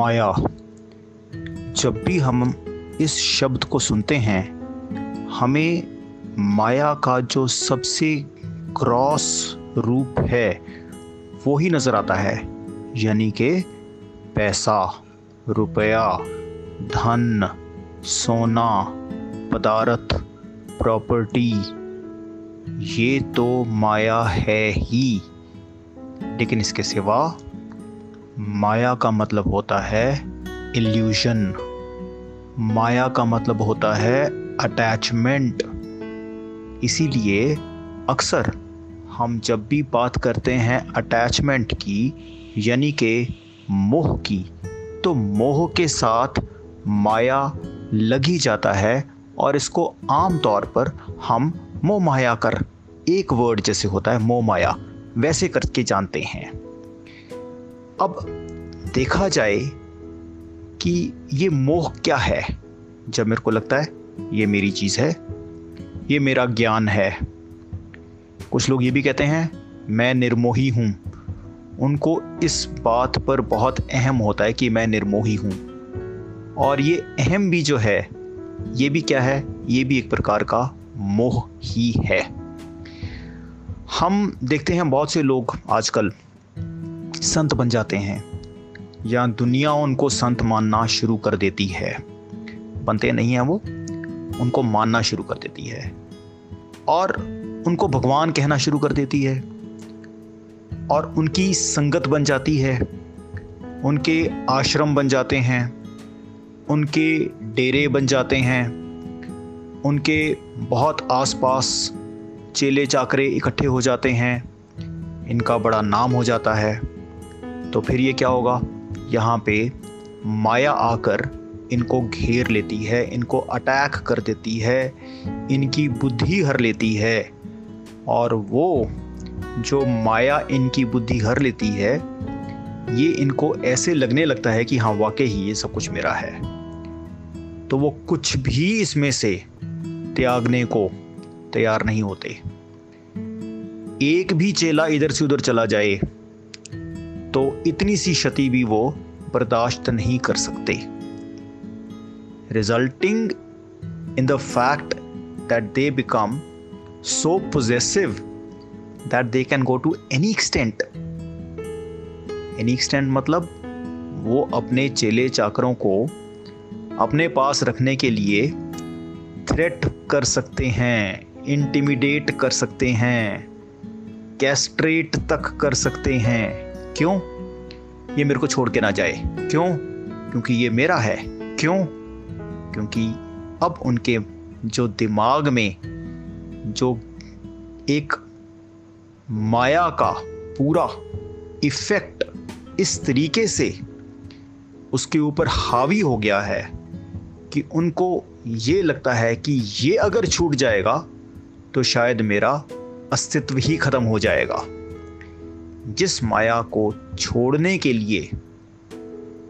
माया। जब भी हम इस शब्द को सुनते हैं, हमें माया का जो सबसे क्रॉस रूप है, वो ही नज़र आता है। यानी कि पैसा, रुपया, धन, सोना, पदार्थ, प्रॉपर्टी, ये तो माया है ही। लेकिन इसके सिवा माया का मतलब होता है इल्यूशन माया का मतलब होता है अटैचमेंट इसीलिए अक्सर हम जब भी बात करते हैं अटैचमेंट की, यानी कि मोह की तो मोह के साथ माया लगी जाता है और इसको आम तौर पर हम मोह माया कर, एक वर्ड जैसे होता है मोह माया, वैसे करके जानते हैं। अब देखा जाए कि ये मोह क्या है, जब मेरे को लगता है ये मेरी चीज़ है, ये मेरा ज्ञान है। कुछ लोग ये भी कहते हैं, मैं निर्मोही हूँ। उनको इस बात पर बहुत अहम होता है कि मैं निर्मोही हूँ। और ये अहम भी जो है, ये भी क्या है? ये भी एक प्रकार का मोह ही है। हम देखते हैं बहुत से लोग आजकल संत बन जाते हैं। या दुनिया उनको संत मानना शुरू कर देती है। बनते नहीं हैं वो, उनको मानना शुरू कर देती है। और उनको भगवान कहना शुरू कर देती है। और उनकी संगत बन जाती है। उनके आश्रम बन जाते हैं। उनके डेरे बन जाते हैं। उनके बहुत आसपास चेले चाकरे इकट्ठे हो जाते हैं। इनका बड़ा नाम हो जाता है। तो फिर ये क्या होगा? यहाँ पे माया आकर इनको घेर लेती है, इनको अटैक कर देती है, इनकी बुद्धि हर लेती है। और वो जो माया इनकी बुद्धि हर लेती है, ये इनको ऐसे लगने लगता है कि हाँ वाकई ही ये सब कुछ मेरा है। तो वो कुछ भी इसमें से त्यागने को तैयार नहीं होते। एक भी चेला इधर से उधर चला जाए तो इतनी सी क्षति भी वो बर्दाश्त नहीं कर सकते। Resulting in the fact that they become so possessive that they can go to any extent any extent मतलब वो अपने चेले चाकरों को अपने पास रखने के लिए थ्रेट कर सकते हैं इंटिमिडेट कर सकते हैं कैस्ट्रेट तक कर सकते हैं। क्यों? ये मेरे को छोड़ के ना जाए। क्यों? क्योंकि ये मेरा है। क्यों? क्योंकि अब उनके जो दिमाग में जो एक माया का पूरा इफ़ेक्ट इस तरीके से उसके ऊपर हावी हो गया है कि उनको ये लगता है कि ये अगर छूट जाएगा तो शायद मेरा अस्तित्व ही खत्म हो जाएगा। जिस माया को छोड़ने के लिए,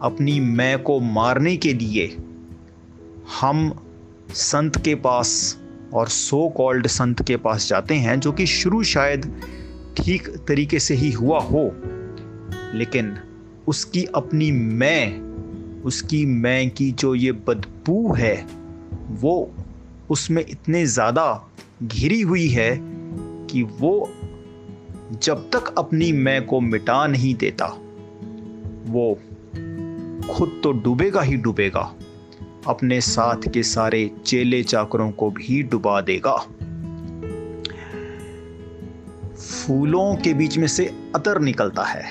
अपनी मैं को मारने के लिए, हम संत के पास और सो कॉल्ड संत के पास जाते हैं, जो कि शुरू शायद ठीक तरीके से ही हुआ हो, लेकिन उसकी अपनी मैं, उसकी मैं की जो ये बदबू है, वो उसमें इतने ज़्यादा घिरी हुई है कि वो जब तक अपनी मैं को मिटा नहीं देता, वो खुद तो डूबेगा ही डूबेगा। अपने साथ के सारे चेले चाकरों को भी डुबा देगा। फूलों के बीच में से अतर निकलता है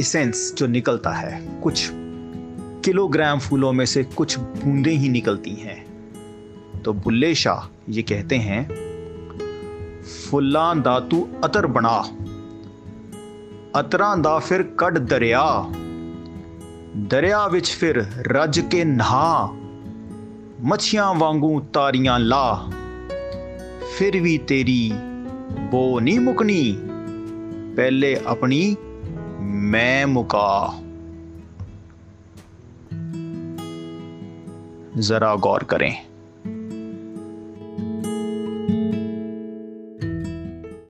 इसेंस जो निकलता है, कुछ किलोग्राम फूलों में से कुछ बूंदें ही निकलती हैं। तो बुल्ले शाह ये कहते हैं, फुल्ला दातु अतर बना अतरा दा फिर कड दरिया दरिया विच फिर रज के नहा मछियाँ वांगू तारियाँ ला फिर भी तेरी बो नहीं मुकनी पहले अपनी मैं मुका ज़रा गौर करें